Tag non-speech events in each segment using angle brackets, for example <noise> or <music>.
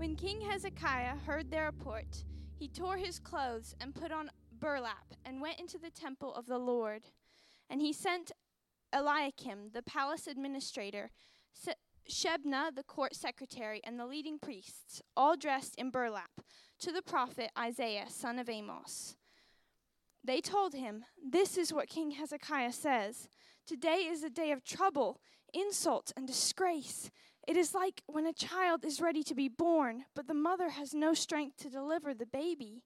When King Hezekiah heard their report, he tore his clothes and put on burlap and went into the temple of the Lord. And he sent Eliakim, the palace administrator, Shebna, the court secretary, and the leading priests, all dressed in burlap, to the prophet Isaiah, son of Amos. They told him, This is what King Hezekiah says Today is a day of trouble, insult, and disgrace. It is like when a child is ready to be born, but the mother has no strength to deliver the baby.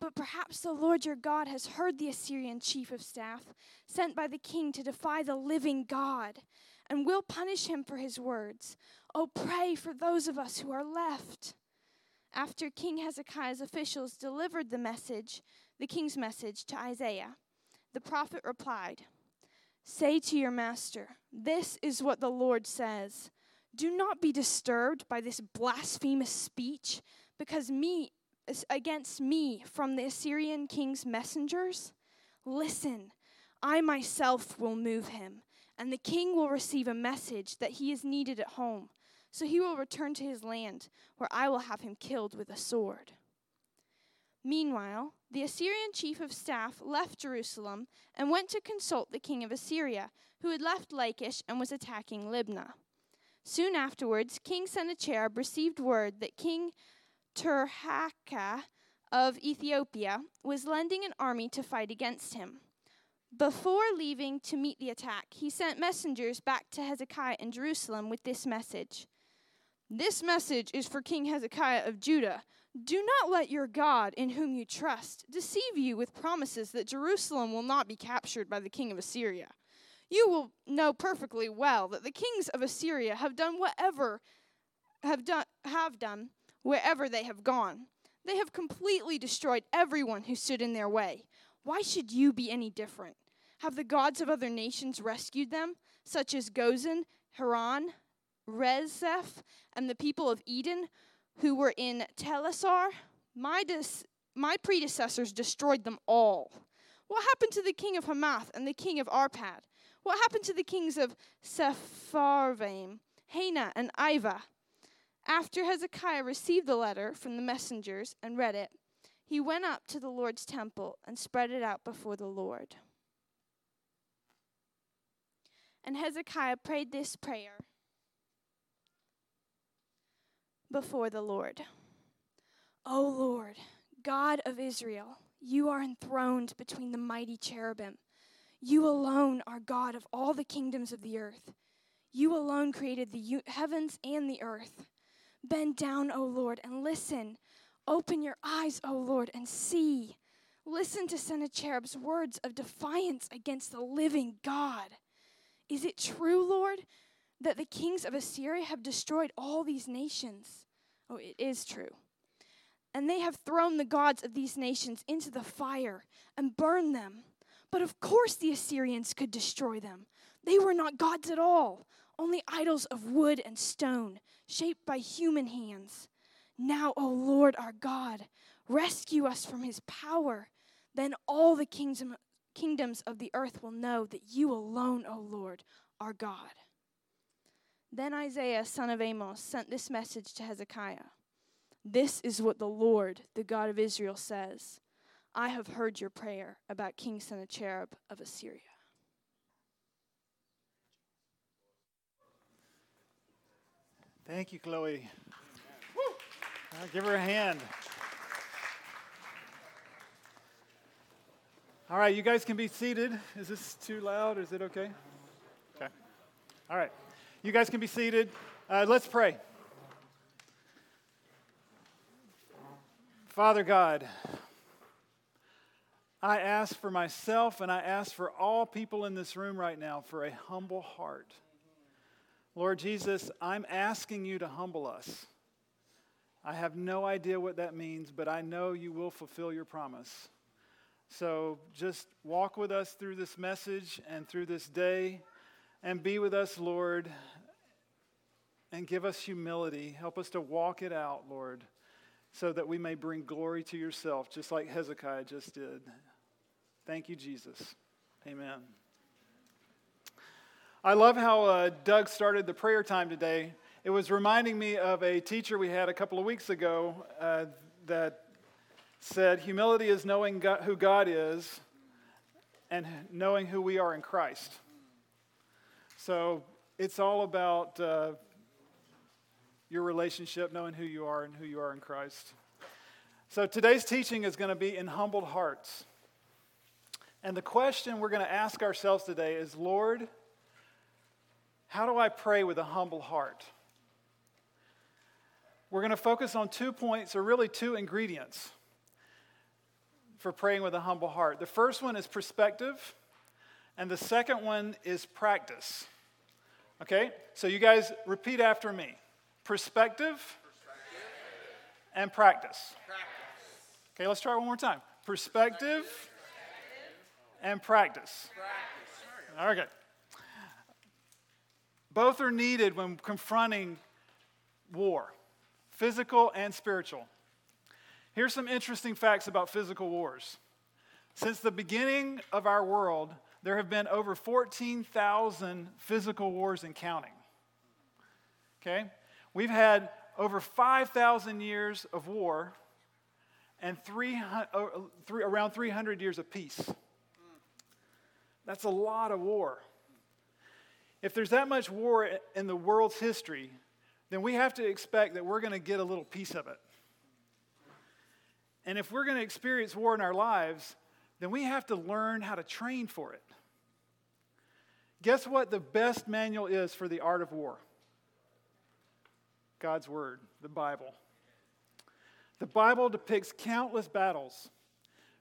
But perhaps the Lord your God has heard the Assyrian chief of staff, sent by the king to defy the living God, and will punish him for his words. Oh, pray for those of us who are left. After King Hezekiah's officials delivered the message, the king's message, to Isaiah, the prophet replied, Say to your master, This is what the Lord says. Do not be disturbed by this blasphemous speech, because me against me from the Assyrian king's messengers. Listen, I myself will move him, and the king will receive a message that he is needed at home. So he will return to his land, where I will have him killed with a sword. Meanwhile, the Assyrian chief of staff left Jerusalem and went to consult the king of Assyria, who had left Lachish and was attacking Libnah. Soon afterwards, King Sennacherib received word that King Tirhakah of Ethiopia was lending an army to fight against him. Before leaving to meet the attack, he sent messengers back to Hezekiah in Jerusalem with this message This message is for King Hezekiah of Judah. Do not let your God, in whom you trust, deceive you with promises that Jerusalem will not be captured by the king of Assyria. You will know perfectly well that the kings of Assyria have done whatever have done have done wherever they have gone. They have completely destroyed everyone who stood in their way. Why should you be any different? Have the gods of other nations rescued them, such as Gozan, Haran, Rezeph, and the people of Eden who were in Telassar? My, dis- my predecessors destroyed them all. What happened to the king of Hamath and the king of Arpad? What happened to the kings of Sepharvaim, Hena, and Ivah? After Hezekiah received the letter from the messengers and read it, he went up to the Lord's temple and spread it out before the Lord. And Hezekiah prayed this prayer before the Lord O Lord, God of Israel, you are enthroned between the mighty cherubim. You alone are God of all the kingdoms of the earth. You alone created the heavens and the earth. Bend down, O Lord, and listen. Open your eyes, O Lord, and see. Listen to Sennacherib's words of defiance against the living God. Is it true, Lord, that the kings of Assyria have destroyed all these nations? Oh, it is true. And they have thrown the gods of these nations into the fire and burned them. But of course, the Assyrians could destroy them. They were not gods at all, only idols of wood and stone, shaped by human hands. Now, O Lord our God, rescue us from his power. Then all the kingdom, kingdoms of the earth will know that you alone, O Lord, are God. Then Isaiah, son of Amos, sent this message to Hezekiah This is what the Lord, the God of Israel, says. I have heard your prayer about King Sennacherib of Assyria. Thank you, Chloe. give her a hand. All right, you guys can be seated. Is this too loud? Is it okay? Okay. All right. You guys can be seated. Uh, let's pray. Father God, I ask for myself and I ask for all people in this room right now for a humble heart. Lord Jesus, I'm asking you to humble us. I have no idea what that means, but I know you will fulfill your promise. So just walk with us through this message and through this day and be with us, Lord, and give us humility. Help us to walk it out, Lord, so that we may bring glory to yourself, just like Hezekiah just did. Thank you, Jesus. Amen. I love how uh, Doug started the prayer time today. It was reminding me of a teacher we had a couple of weeks ago uh, that said, Humility is knowing God, who God is and knowing who we are in Christ. So it's all about uh, your relationship, knowing who you are and who you are in Christ. So today's teaching is going to be in humbled hearts. And the question we're going to ask ourselves today is Lord, how do I pray with a humble heart? We're going to focus on two points, or really two ingredients, for praying with a humble heart. The first one is perspective, and the second one is practice. Okay? So you guys repeat after me perspective, perspective. and practice. practice. Okay, let's try one more time. Perspective, perspective. And practice. practice. Okay. Both are needed when confronting war, physical and spiritual. Here's some interesting facts about physical wars. Since the beginning of our world, there have been over 14,000 physical wars and counting. Okay? We've had over 5,000 years of war and 300, uh, three, around 300 years of peace. That's a lot of war. If there's that much war in the world's history, then we have to expect that we're going to get a little piece of it. And if we're going to experience war in our lives, then we have to learn how to train for it. Guess what the best manual is for the art of war? God's Word, the Bible. The Bible depicts countless battles.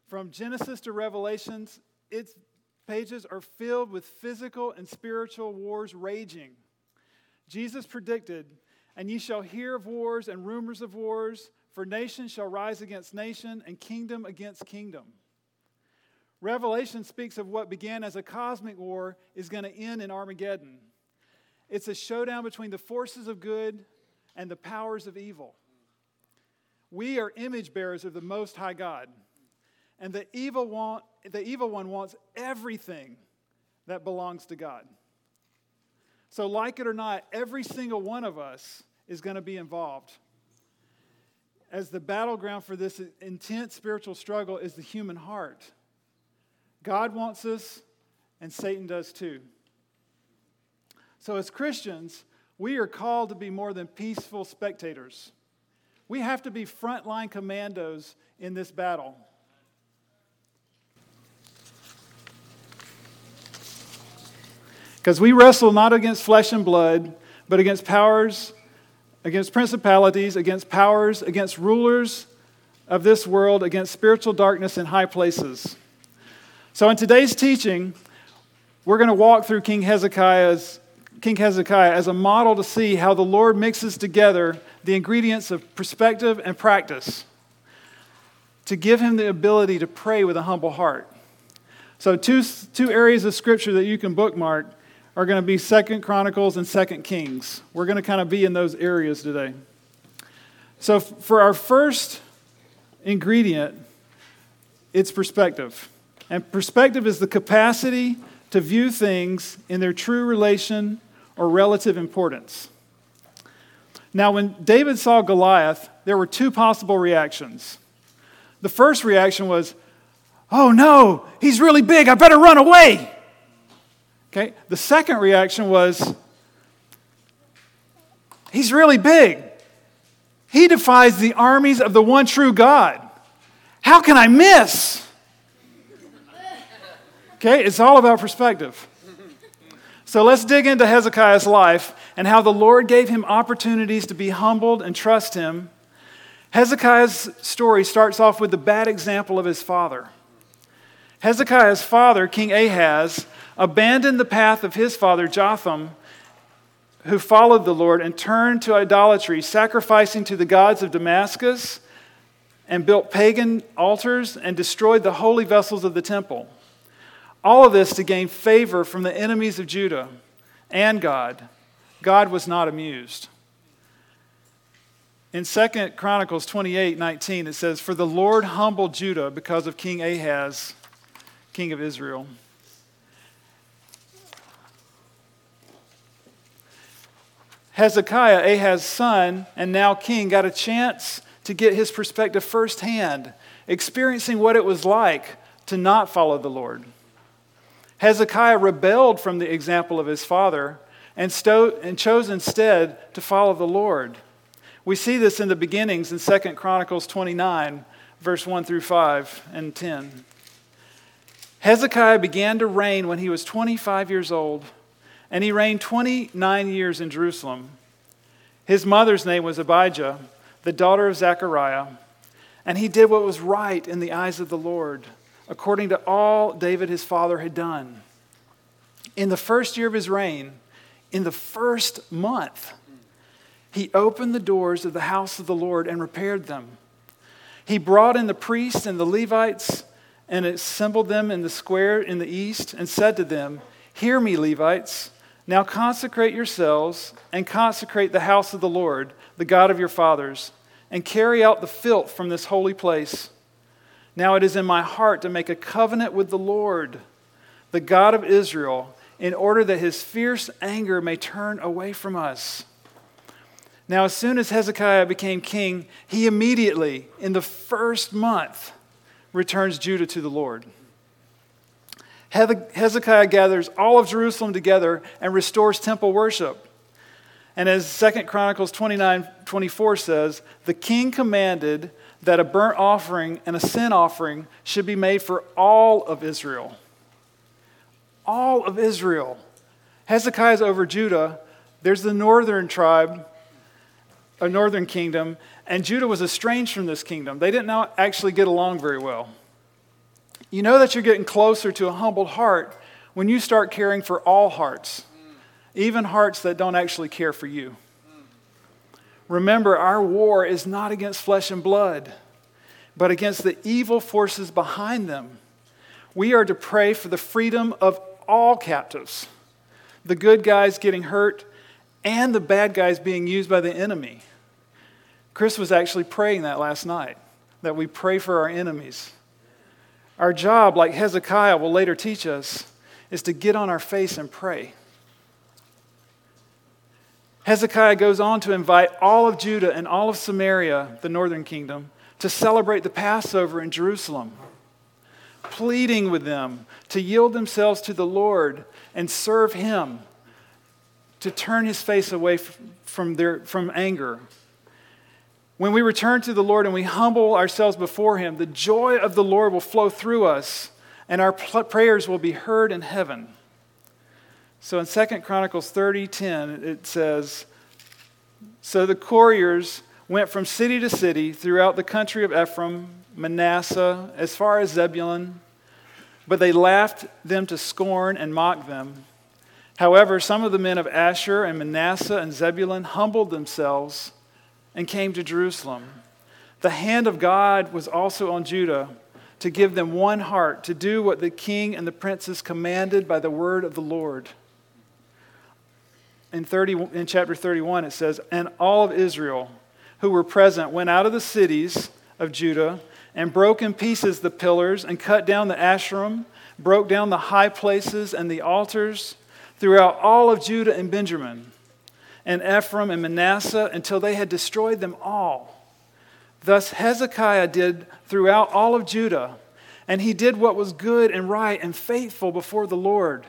From Genesis to Revelations, it's pages are filled with physical and spiritual wars raging. Jesus predicted, And ye shall hear of wars and rumors of wars, for nation shall rise against nation and kingdom against kingdom. Revelation speaks of what began as a cosmic war is going to end in Armageddon. It's a showdown between the forces of good and the powers of evil. We are image bearers of the Most High God. And the evil, want, the evil one wants everything that belongs to God. So, like it or not, every single one of us is going to be involved. As the battleground for this intense spiritual struggle is the human heart. God wants us, and Satan does too. So, as Christians, we are called to be more than peaceful spectators. We have to be frontline commandos in this battle. Because we wrestle not against flesh and blood, but against powers, against principalities, against powers, against rulers of this world, against spiritual darkness in high places. So, in today's teaching, we're going to walk through King Hezekiah's King Hezekiah as a model to see how the Lord mixes together the ingredients of perspective and practice to give him the ability to pray with a humble heart. So, two, two areas of scripture that you can bookmark are going to be Second Chronicles and Second Kings. We're going to kind of be in those areas today. So, for our first ingredient, it's perspective. And perspective is the capacity to view things in their true relation or relative importance. Now, when David saw Goliath, there were two possible reactions. The first reaction was, Oh no, he's really big, I better run away. Okay? The second reaction was he's really big. He defies the armies of the one true God. How can I miss? Okay, it's all about perspective. So let's dig into Hezekiah's life and how the Lord gave him opportunities to be humbled and trust him. Hezekiah's story starts off with the bad example of his father. Hezekiah's father, King Ahaz, abandoned the path of his father Jotham, who followed the Lord, and turned to idolatry, sacrificing to the gods of Damascus, and built pagan altars and destroyed the holy vessels of the temple. All of this to gain favor from the enemies of Judah and God. God was not amused. In 2 Chronicles 28 19, it says, For the Lord humbled Judah because of King Ahaz, king of Israel. Hezekiah, Ahaz's son, and now king, got a chance to get his perspective firsthand, experiencing what it was like to not follow the Lord. Hezekiah rebelled from the example of his father and, sto- and chose instead to follow the Lord. We see this in the beginnings in 2 Chronicles 29, verse 1 through 5 and 10. Hezekiah began to reign when he was 25 years old, and he reigned 29 years in Jerusalem. His mother's name was Abijah, the daughter of Zechariah, and he did what was right in the eyes of the Lord, according to all David his father had done. In the first year of his reign, in the first month, he opened the doors of the house of the Lord and repaired them. He brought in the priests and the Levites and assembled them in the square in the east and said to them, Hear me, Levites. Now consecrate yourselves and consecrate the house of the Lord, the God of your fathers, and carry out the filth from this holy place. Now it is in my heart to make a covenant with the Lord, the God of Israel, in order that his fierce anger may turn away from us. Now, as soon as Hezekiah became king, he immediately, in the first month, returns Judah to the Lord. Hezekiah gathers all of Jerusalem together and restores temple worship. And as Second Chronicles 29 24 says, the king commanded that a burnt offering and a sin offering should be made for all of Israel. All of Israel. Hezekiah's over Judah. There's the northern tribe, a northern kingdom, and Judah was estranged from this kingdom. They didn't actually get along very well. You know that you're getting closer to a humbled heart when you start caring for all hearts, even hearts that don't actually care for you. Remember, our war is not against flesh and blood, but against the evil forces behind them. We are to pray for the freedom of all captives, the good guys getting hurt, and the bad guys being used by the enemy. Chris was actually praying that last night, that we pray for our enemies. Our job, like Hezekiah will later teach us, is to get on our face and pray. Hezekiah goes on to invite all of Judah and all of Samaria, the northern kingdom, to celebrate the Passover in Jerusalem, pleading with them to yield themselves to the Lord and serve Him, to turn His face away from, their, from anger. When we return to the Lord and we humble ourselves before Him, the joy of the Lord will flow through us and our prayers will be heard in heaven. So in 2 Chronicles 30:10 it says, "So the couriers went from city to city throughout the country of Ephraim, Manasseh, as far as Zebulun, but they laughed them to scorn and mocked them. However, some of the men of Asher and Manasseh and Zebulun humbled themselves and came to Jerusalem. The hand of God was also on Judah to give them one heart to do what the king and the princes commanded by the word of the Lord." in, 30, in chapter 31, it says, And all of Israel who were present went out of the cities of Judah and broke in pieces the pillars and cut down the Asherim, broke down the high places and the altars throughout all of Judah and Benjamin and Ephraim and Manasseh until they had destroyed them all. Thus Hezekiah did throughout all of Judah, and he did what was good and right and faithful before the Lord.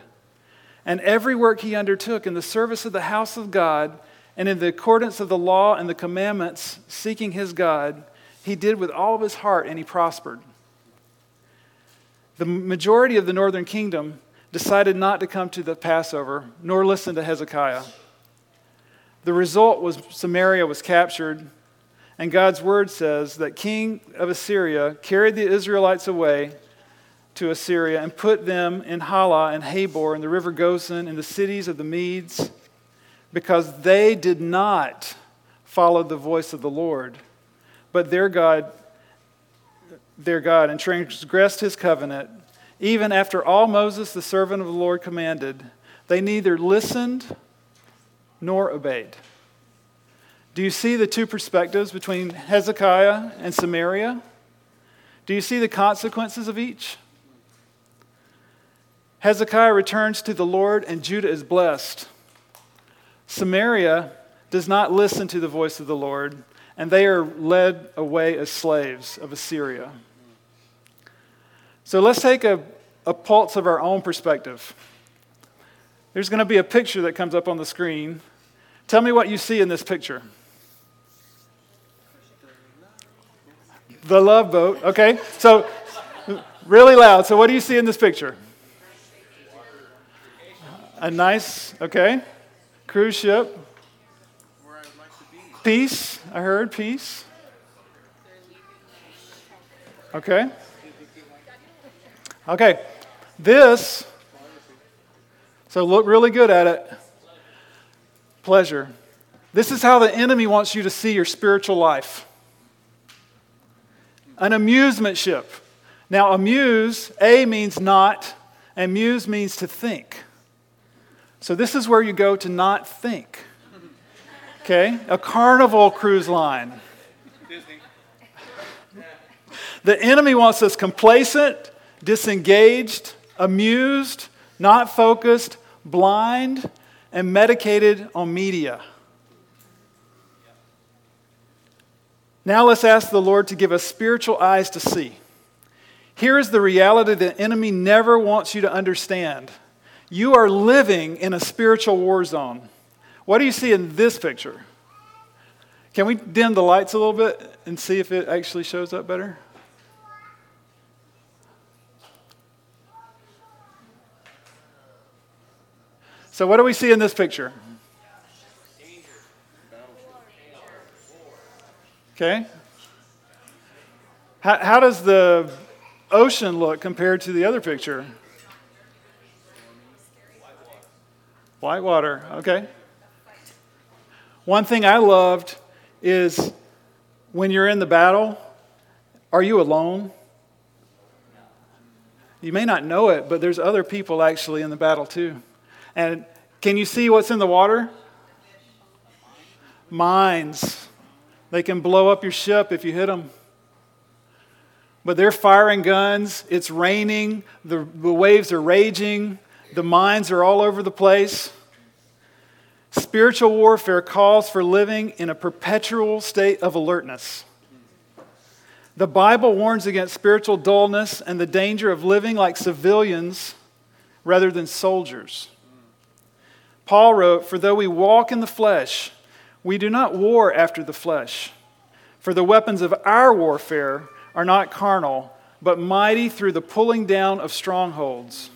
And every work he undertook in the service of the house of God and in the accordance of the law and the commandments, seeking his God, he did with all of his heart and he prospered. The majority of the northern kingdom decided not to come to the Passover nor listen to Hezekiah. The result was Samaria was captured, and God's word says that king of Assyria carried the Israelites away to Assyria and put them in Halah and Habor and the river Gozan in the cities of the Medes because they did not follow the voice of the Lord, but their God, their God, and transgressed his covenant. Even after all Moses, the servant of the Lord, commanded, they neither listened nor obeyed. Do you see the two perspectives between Hezekiah and Samaria? Do you see the consequences of each? Hezekiah returns to the Lord, and Judah is blessed. Samaria does not listen to the voice of the Lord, and they are led away as slaves of Assyria. So let's take a, a pulse of our own perspective. There's going to be a picture that comes up on the screen. Tell me what you see in this picture. The love boat. Okay. So, really loud. So, what do you see in this picture? A nice, okay, cruise ship. Peace. I heard peace. Okay. Okay. This, so look really good at it. Pleasure. This is how the enemy wants you to see your spiritual life an amusement ship. Now, amuse, A means not, and muse means to think. So, this is where you go to not think. Okay? A carnival cruise line. The enemy wants us complacent, disengaged, amused, not focused, blind, and medicated on media. Now let's ask the Lord to give us spiritual eyes to see. Here is the reality the enemy never wants you to understand. You are living in a spiritual war zone. What do you see in this picture? Can we dim the lights a little bit and see if it actually shows up better? So, what do we see in this picture? Okay. How, how does the ocean look compared to the other picture? Whitewater. Okay. One thing I loved is when you're in the battle, are you alone? You may not know it, but there's other people actually in the battle too. And can you see what's in the water? Mines. They can blow up your ship if you hit them. But they're firing guns. It's raining. The, the waves are raging. The mines are all over the place. Spiritual warfare calls for living in a perpetual state of alertness. The Bible warns against spiritual dullness and the danger of living like civilians rather than soldiers. Paul wrote, For though we walk in the flesh, we do not war after the flesh. For the weapons of our warfare are not carnal, but mighty through the pulling down of strongholds.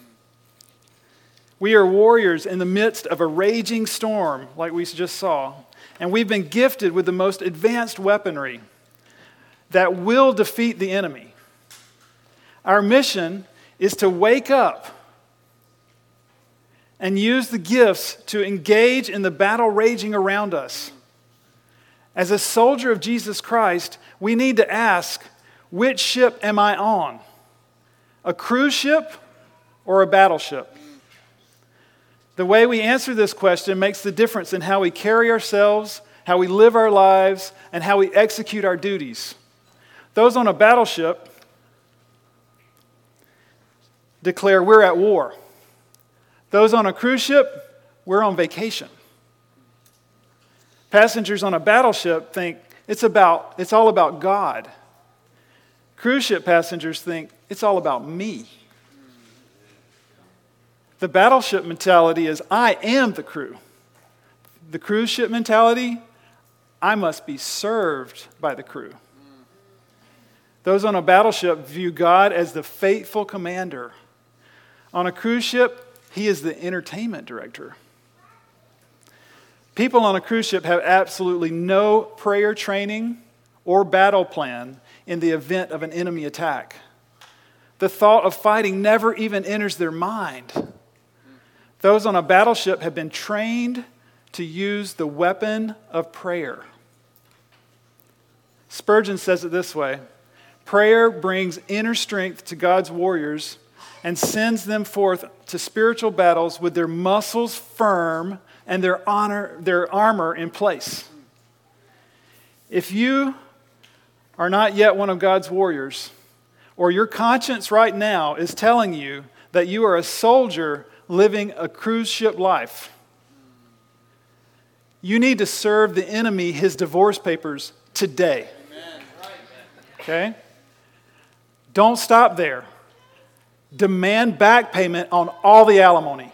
We are warriors in the midst of a raging storm, like we just saw, and we've been gifted with the most advanced weaponry that will defeat the enemy. Our mission is to wake up and use the gifts to engage in the battle raging around us. As a soldier of Jesus Christ, we need to ask which ship am I on? A cruise ship or a battleship? The way we answer this question makes the difference in how we carry ourselves, how we live our lives, and how we execute our duties. Those on a battleship declare we're at war. Those on a cruise ship, we're on vacation. Passengers on a battleship think it's about it's all about God. Cruise ship passengers think it's all about me. The battleship mentality is I am the crew. The cruise ship mentality, I must be served by the crew. Those on a battleship view God as the faithful commander. On a cruise ship, he is the entertainment director. People on a cruise ship have absolutely no prayer training or battle plan in the event of an enemy attack. The thought of fighting never even enters their mind. Those on a battleship have been trained to use the weapon of prayer. Spurgeon says it this way Prayer brings inner strength to God's warriors and sends them forth to spiritual battles with their muscles firm and their honor their armor in place. If you are not yet one of God's warriors, or your conscience right now is telling you that you are a soldier living a cruise ship life, You need to serve the enemy his divorce papers today. Okay? Don't stop there. Demand back payment on all the alimony.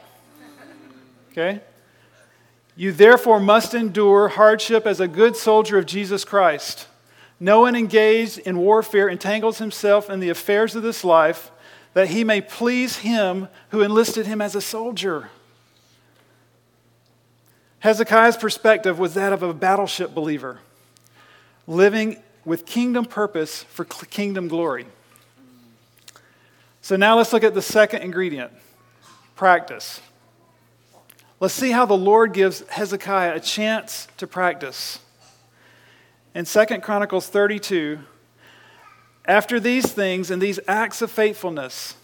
Okay? You therefore must endure hardship as a good soldier of Jesus Christ. No one engaged in warfare entangles himself in the affairs of this life that he may please him who enlisted him as a soldier. Hezekiah's perspective was that of a battleship believer, living with kingdom purpose for kingdom glory. So now let's look at the second ingredient practice. Let's see how the Lord gives Hezekiah a chance to practice. In 2 Chronicles 32, after these things and these acts of faithfulness,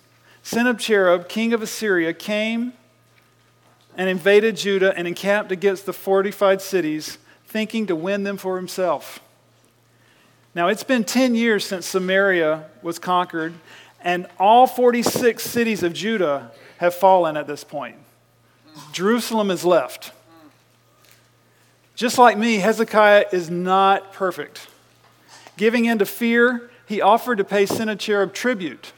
Sennacherib, king of Assyria, came and invaded Judah and encamped against the fortified cities, thinking to win them for himself. Now, it's been 10 years since Samaria was conquered, and all 46 cities of Judah have fallen at this point. Jerusalem is left. Just like me, Hezekiah is not perfect. Giving in to fear, he offered to pay Sennacherib tribute.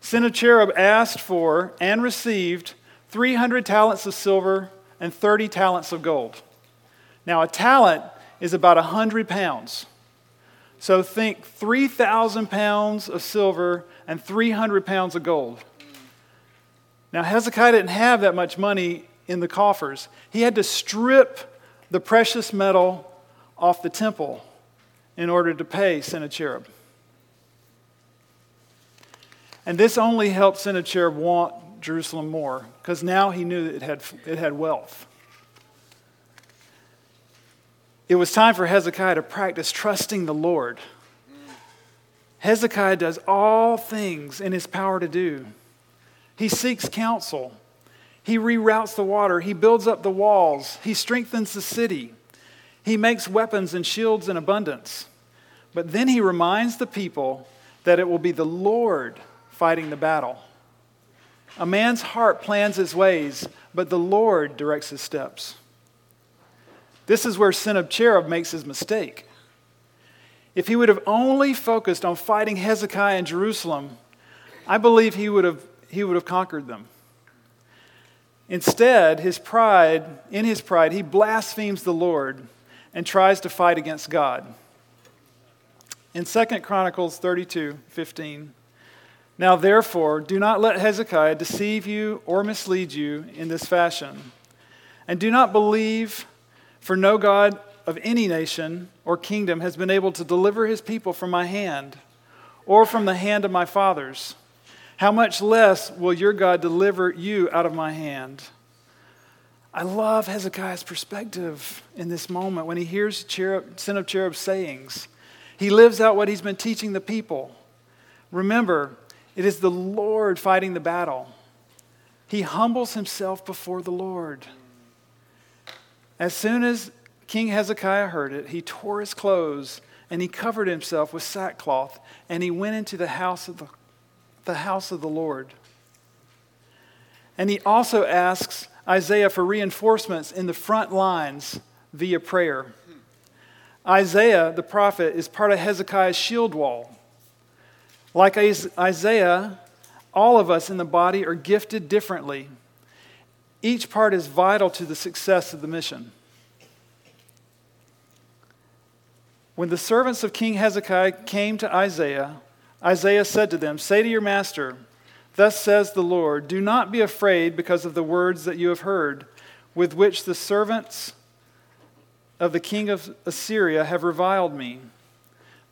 Sennacherib asked for and received 300 talents of silver and 30 talents of gold. Now, a talent is about 100 pounds. So think 3,000 pounds of silver and 300 pounds of gold. Now, Hezekiah didn't have that much money in the coffers. He had to strip the precious metal off the temple in order to pay Sennacherib. And this only helped Sennacherib want Jerusalem more because now he knew that it had, it had wealth. It was time for Hezekiah to practice trusting the Lord. Hezekiah does all things in his power to do. He seeks counsel. He reroutes the water. He builds up the walls. He strengthens the city. He makes weapons and shields in abundance. But then he reminds the people that it will be the Lord fighting the battle. A man's heart plans his ways, but the Lord directs his steps. This is where Sennacherib makes his mistake. If he would have only focused on fighting Hezekiah in Jerusalem, I believe he would have, he would have conquered them. Instead, his pride, in his pride, he blasphemes the Lord and tries to fight against God. In 2 Chronicles 32 15, now, therefore, do not let Hezekiah deceive you or mislead you in this fashion. And do not believe, for no God of any nation or kingdom has been able to deliver his people from my hand or from the hand of my fathers. How much less will your God deliver you out of my hand? I love Hezekiah's perspective in this moment when he hears cherub, Sennacherib's sayings. He lives out what he's been teaching the people. Remember, it is the Lord fighting the battle. He humbles himself before the Lord. As soon as King Hezekiah heard it, he tore his clothes and he covered himself with sackcloth and he went into the house of the, the house of the Lord. And he also asks Isaiah for reinforcements in the front lines via prayer. Isaiah, the prophet, is part of Hezekiah's shield wall. Like Isaiah, all of us in the body are gifted differently. Each part is vital to the success of the mission. When the servants of King Hezekiah came to Isaiah, Isaiah said to them, Say to your master, Thus says the Lord, Do not be afraid because of the words that you have heard, with which the servants of the king of Assyria have reviled me.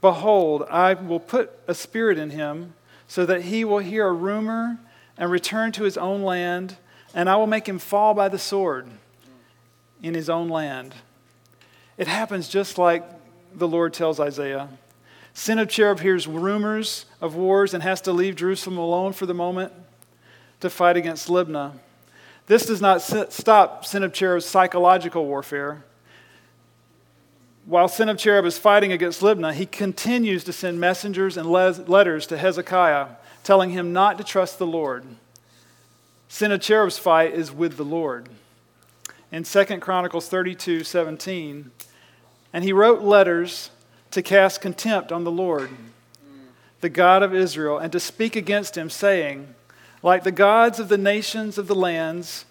Behold, I will put a spirit in him, so that he will hear a rumor and return to his own land, and I will make him fall by the sword in his own land. It happens just like the Lord tells Isaiah. Sennacherib hears rumors of wars and has to leave Jerusalem alone for the moment to fight against Libnah. This does not stop Sennacherib's psychological warfare while Sennacherib is fighting against Libnah, he continues to send messengers and letters to Hezekiah, telling him not to trust the Lord. Sennacherib's fight is with the Lord. in 2 Chronicles 32 17. And he wrote letters to cast contempt on the Lord, the God of Israel, and to speak against him, saying, Like the gods of the nations of the lands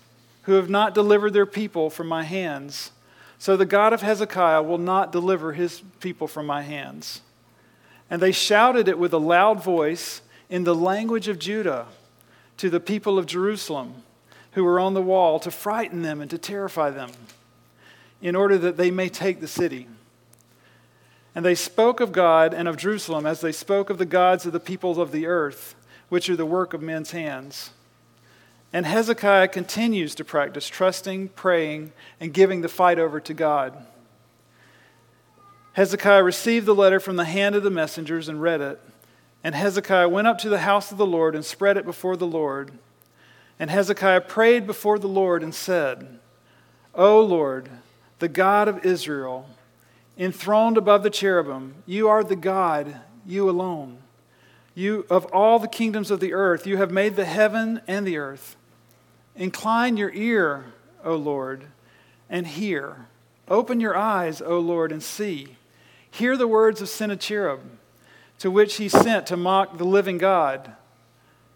who have not delivered their people from my hands, so the God of Hezekiah will not deliver his people from my hands. And they shouted it with a loud voice in the language of Judah to the people of Jerusalem who were on the wall to frighten them and to terrify them in order that they may take the city. And they spoke of God and of Jerusalem as they spoke of the gods of the peoples of the earth, which are the work of men's hands. And Hezekiah continues to practice trusting, praying, and giving the fight over to God. Hezekiah received the letter from the hand of the messengers and read it. And Hezekiah went up to the house of the Lord and spread it before the Lord. And Hezekiah prayed before the Lord and said, O Lord, the God of Israel, enthroned above the cherubim, you are the God, you alone. You of all the kingdoms of the earth, you have made the heaven and the earth. Incline your ear, O Lord, and hear. Open your eyes, O Lord, and see. Hear the words of Sennacherib, to which he sent to mock the living God.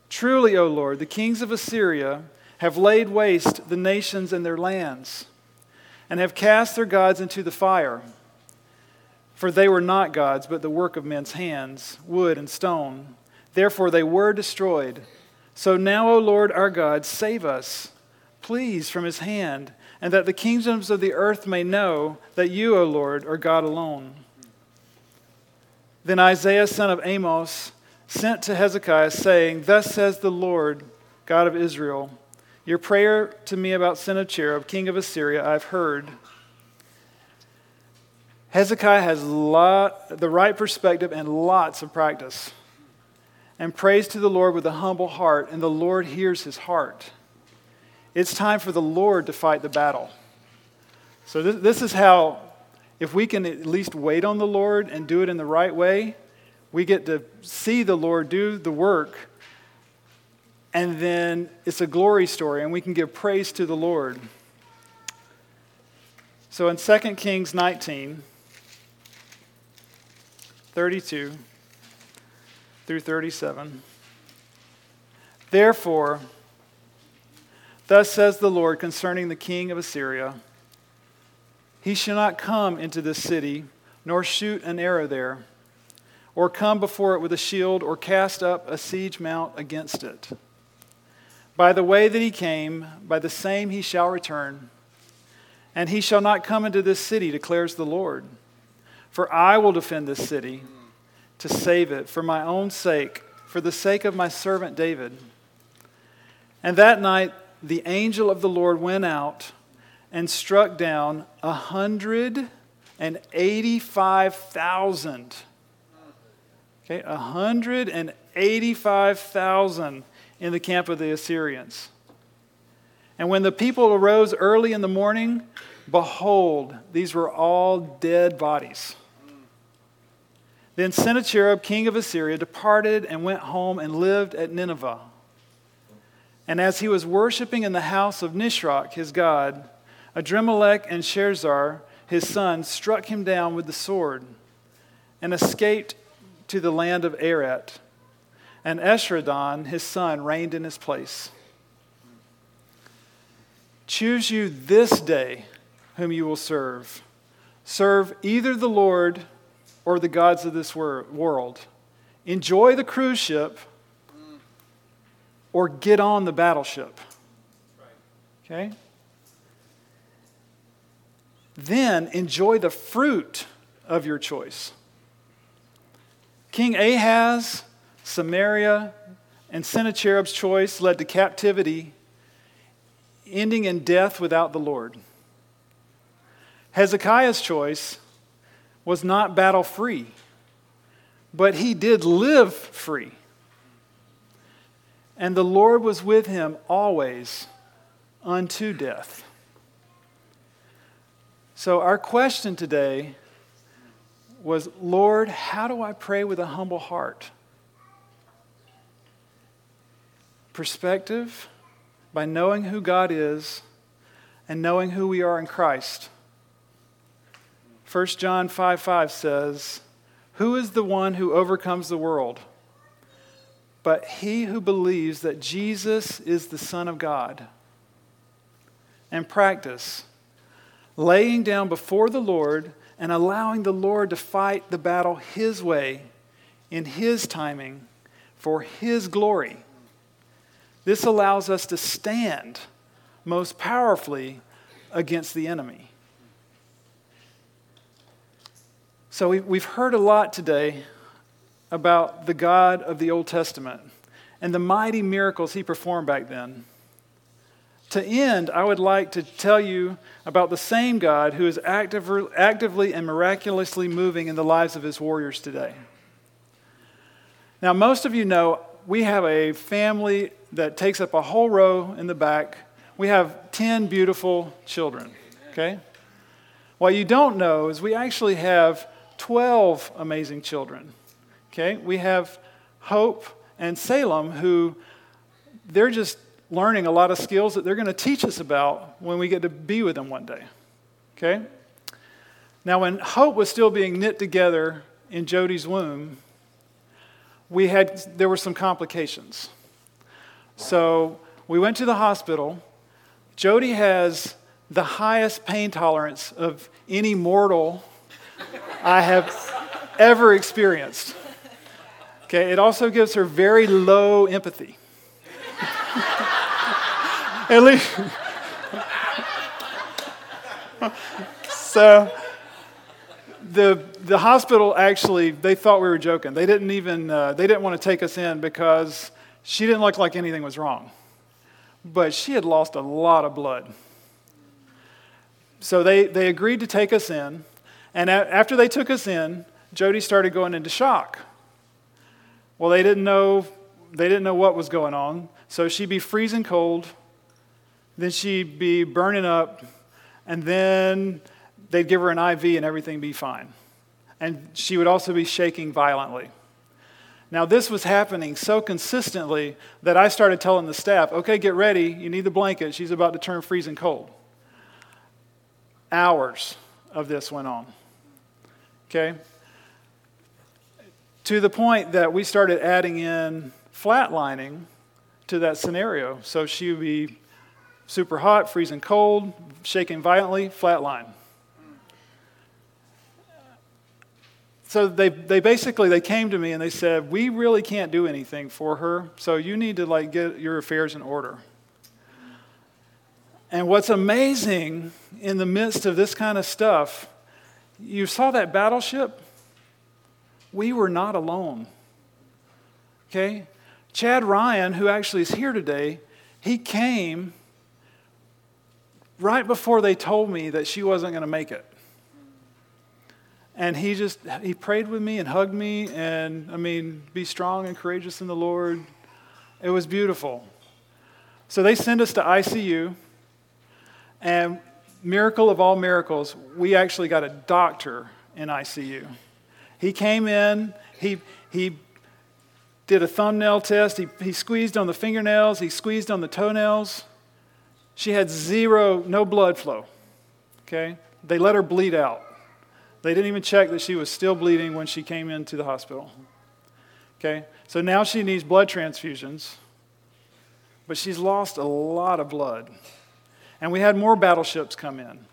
Truly, O Lord, the kings of Assyria have laid waste the nations and their lands, and have cast their gods into the fire. For they were not gods, but the work of men's hands, wood and stone. Therefore they were destroyed. So now, O Lord our God, save us, please, from his hand, and that the kingdoms of the earth may know that you, O Lord, are God alone. Then Isaiah, son of Amos, sent to Hezekiah, saying, Thus says the Lord, God of Israel, Your prayer to me about Sennacherib, king of Assyria, I've heard. Hezekiah has lot, the right perspective and lots of practice, and prays to the Lord with a humble heart, and the Lord hears his heart. It's time for the Lord to fight the battle. So, this, this is how if we can at least wait on the Lord and do it in the right way, we get to see the Lord do the work. And then it's a glory story, and we can give praise to the Lord. So in 2 Kings 19, 32 through 37, therefore, thus says the Lord concerning the king of Assyria he shall not come into this city, nor shoot an arrow there, or come before it with a shield, or cast up a siege mount against it. By the way that he came, by the same he shall return. And he shall not come into this city, declares the Lord. For I will defend this city to save it for my own sake, for the sake of my servant David. And that night the angel of the Lord went out and struck down 185,000. Okay, 185,000 in the camp of the Assyrians. And when the people arose early in the morning, behold, these were all dead bodies. Then Sennacherib, king of Assyria, departed and went home and lived at Nineveh. And as he was worshiping in the house of Nisroch, his god, Adrammelech and Sharezer, his sons, struck him down with the sword and escaped to the land of Ararat. And Esarhaddon, his son, reigned in his place. Choose you this day whom you will serve. Serve either the Lord or the gods of this world. Enjoy the cruise ship or get on the battleship. Okay? Then enjoy the fruit of your choice. King Ahaz, Samaria, and Sennacherib's choice led to captivity, ending in death without the Lord. Hezekiah's choice was not battle free, but he did live free. And the Lord was with him always unto death. So, our question today was Lord, how do I pray with a humble heart? Perspective by knowing who God is and knowing who we are in Christ. 1 John 5 5 says, Who is the one who overcomes the world? But he who believes that Jesus is the Son of God. And practice laying down before the Lord and allowing the Lord to fight the battle his way, in his timing, for his glory. This allows us to stand most powerfully against the enemy. So we've heard a lot today about the God of the Old Testament and the mighty miracles he performed back then. To end, I would like to tell you about the same God who is actively and miraculously moving in the lives of his warriors today. Now, most of you know we have a family that takes up a whole row in the back. We have 10 beautiful children, okay? What you don't know is we actually have 12 amazing children, okay? We have Hope and Salem who they're just learning a lot of skills that they're going to teach us about when we get to be with them one day. Okay? Now, when Hope was still being knit together in Jody's womb, we had there were some complications. So we went to the hospital. Jody has the highest pain tolerance of any mortal I have ever experienced. Okay, it also gives her very low empathy. At least. so the, the hospital actually, they thought we were joking. They didn't even, uh, they didn't want to take us in because she didn't look like anything was wrong. But she had lost a lot of blood. So they, they agreed to take us in. And a- after they took us in, Jody started going into shock. Well, they didn't know, they didn't know what was going on. So she'd be freezing cold then she'd be burning up, and then they'd give her an IV and everything be fine. And she would also be shaking violently. Now, this was happening so consistently that I started telling the staff, okay, get ready. You need the blanket. She's about to turn freezing cold. Hours of this went on. Okay? To the point that we started adding in flatlining to that scenario. So she would be super hot, freezing cold, shaking violently, flatline. So they, they basically they came to me and they said, "We really can't do anything for her, so you need to like get your affairs in order." And what's amazing in the midst of this kind of stuff, you saw that battleship? We were not alone. Okay? Chad Ryan, who actually is here today, he came right before they told me that she wasn't going to make it. And he just, he prayed with me and hugged me and, I mean, be strong and courageous in the Lord. It was beautiful. So they send us to ICU, and miracle of all miracles, we actually got a doctor in ICU. He came in, he, he did a thumbnail test, he, he squeezed on the fingernails, he squeezed on the toenails. She had zero, no blood flow. Okay? They let her bleed out. They didn't even check that she was still bleeding when she came into the hospital. Okay? So now she needs blood transfusions, but she's lost a lot of blood. And we had more battleships come in.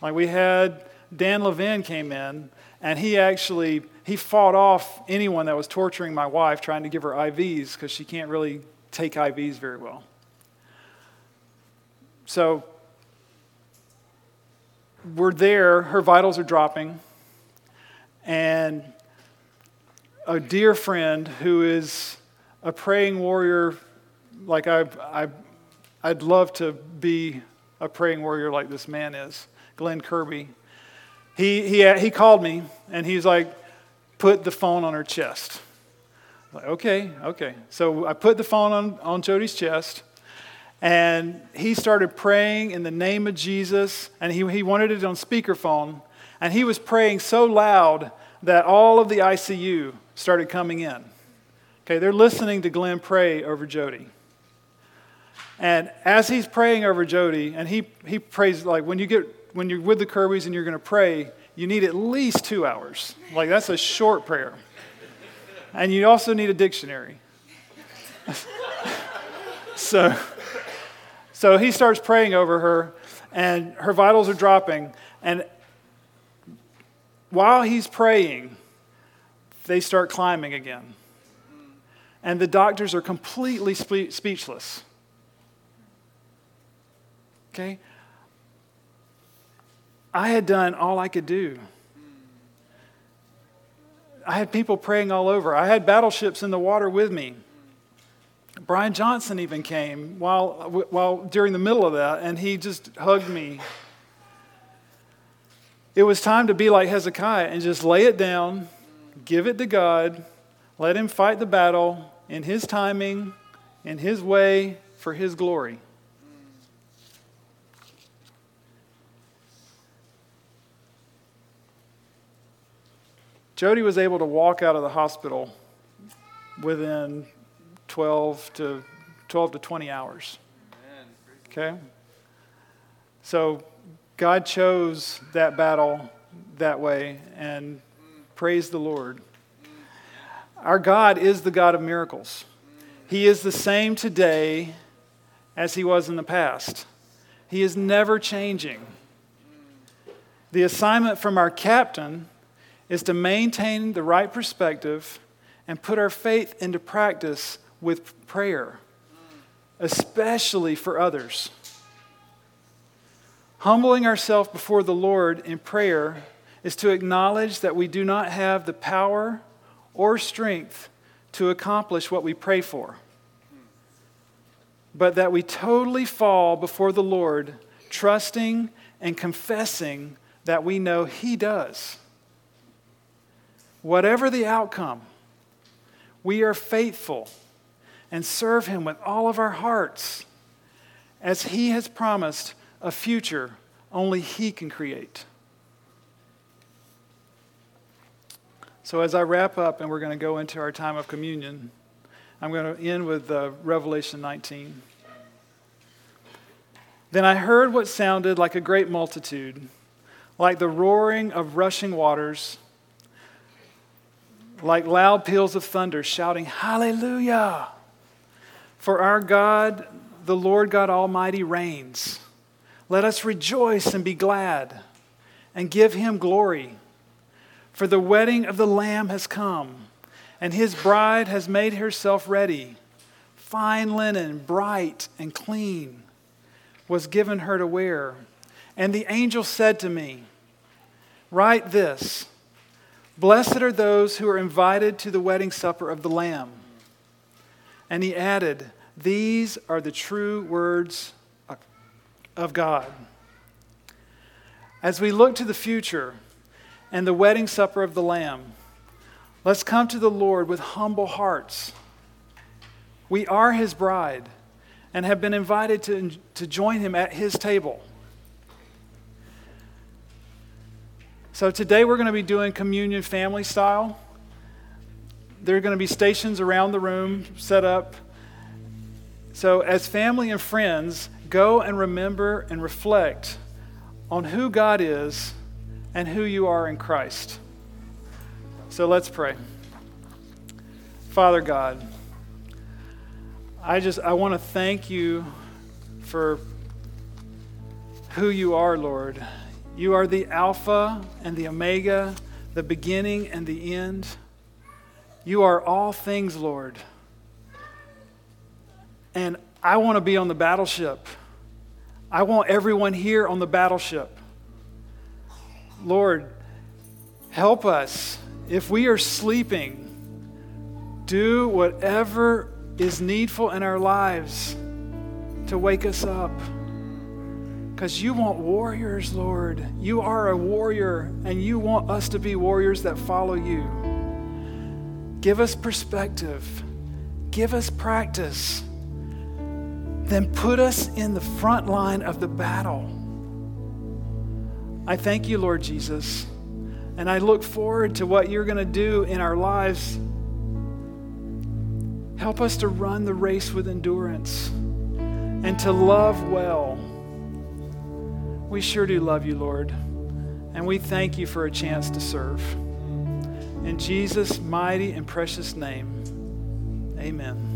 Like we had Dan Levin came in, and he actually he fought off anyone that was torturing my wife trying to give her IVs because she can't really take IVs very well. So we're there, her vitals are dropping, and a dear friend who is a praying warrior, like I, I, I'd love to be a praying warrior like this man is, Glenn Kirby. He, he, he called me and he's like, put the phone on her chest. I'm like, okay, okay. So I put the phone on, on Jody's chest and he started praying in the name of Jesus, and he, he wanted it on speakerphone. And he was praying so loud that all of the ICU started coming in. Okay, they're listening to Glenn pray over Jody. And as he's praying over Jody, and he, he prays like when you get when you're with the Kirbys and you're to pray, you need at least two hours. Like that's a short prayer. And you also need a dictionary. <laughs> so, so he starts praying over her, and her vitals are dropping. And while he's praying, they start climbing again. And the doctors are completely spe- speechless. Okay? I had done all I could do. I had people praying all over. I had battleships in the water with me. Brian Johnson even came while, while during the middle of that, and he just hugged me. It was time to be like Hezekiah and just lay it down, give it to God, let him fight the battle in his timing, in his way, for his glory. Jody was able to walk out of the hospital within 12 to 12 to 20 hours. Okay? So God chose that battle that way and praise the Lord. Our God is the God of miracles. He is the same today as he was in the past. He is never changing. The assignment from our captain is to maintain the right perspective and put our faith into practice with prayer, especially for others. Humbling ourselves before the Lord in prayer is to acknowledge that we do not have the power or strength to accomplish what we pray for, but that we totally fall before the Lord, trusting and confessing that we know He does. Whatever the outcome, we are faithful and serve Him with all of our hearts as He has promised a future only He can create. So, as I wrap up and we're going to go into our time of communion, I'm going to end with uh, Revelation 19. Then I heard what sounded like a great multitude, like the roaring of rushing waters like loud peals of thunder, shouting, Hallelujah! For our God, the Lord God Almighty, reigns. Let us rejoice and be glad and give him glory. For the wedding of the Lamb has come, and his bride has made herself ready. Fine linen, bright and clean, was given her to wear. And the angel said to me, Write this Blessed are those who are invited to the wedding supper of the Lamb. And he added, These are the true words of God. As we look to the future and the wedding supper of the Lamb, let's come to the Lord with humble hearts. We are his bride and have been invited to, to join him at his table. So today we're going to be doing communion family style. There are going to be stations around the room set up. So, as family and friends, go and remember and reflect on who God is and who you are in Christ. So, let's pray. Father God, I just I want to thank you for who you are, Lord. You are the Alpha and the Omega, the beginning and the end. You are all things, Lord. And I want to be on the battleship. I want everyone here on the battleship. Lord, help us. If we are sleeping, do whatever is needful in our lives to wake us up. Because you want warriors, Lord. You are a warrior, and you want us to be warriors that follow you. Give us perspective, give us practice, then put us in the front line of the battle. I thank you, Lord Jesus, and I look forward to what you're going to do in our lives. Help us to run the race with endurance. and to love well. We sure do love you, Lord, and we thank you for a chance to serve. In Jesus' mighty and precious name, amen.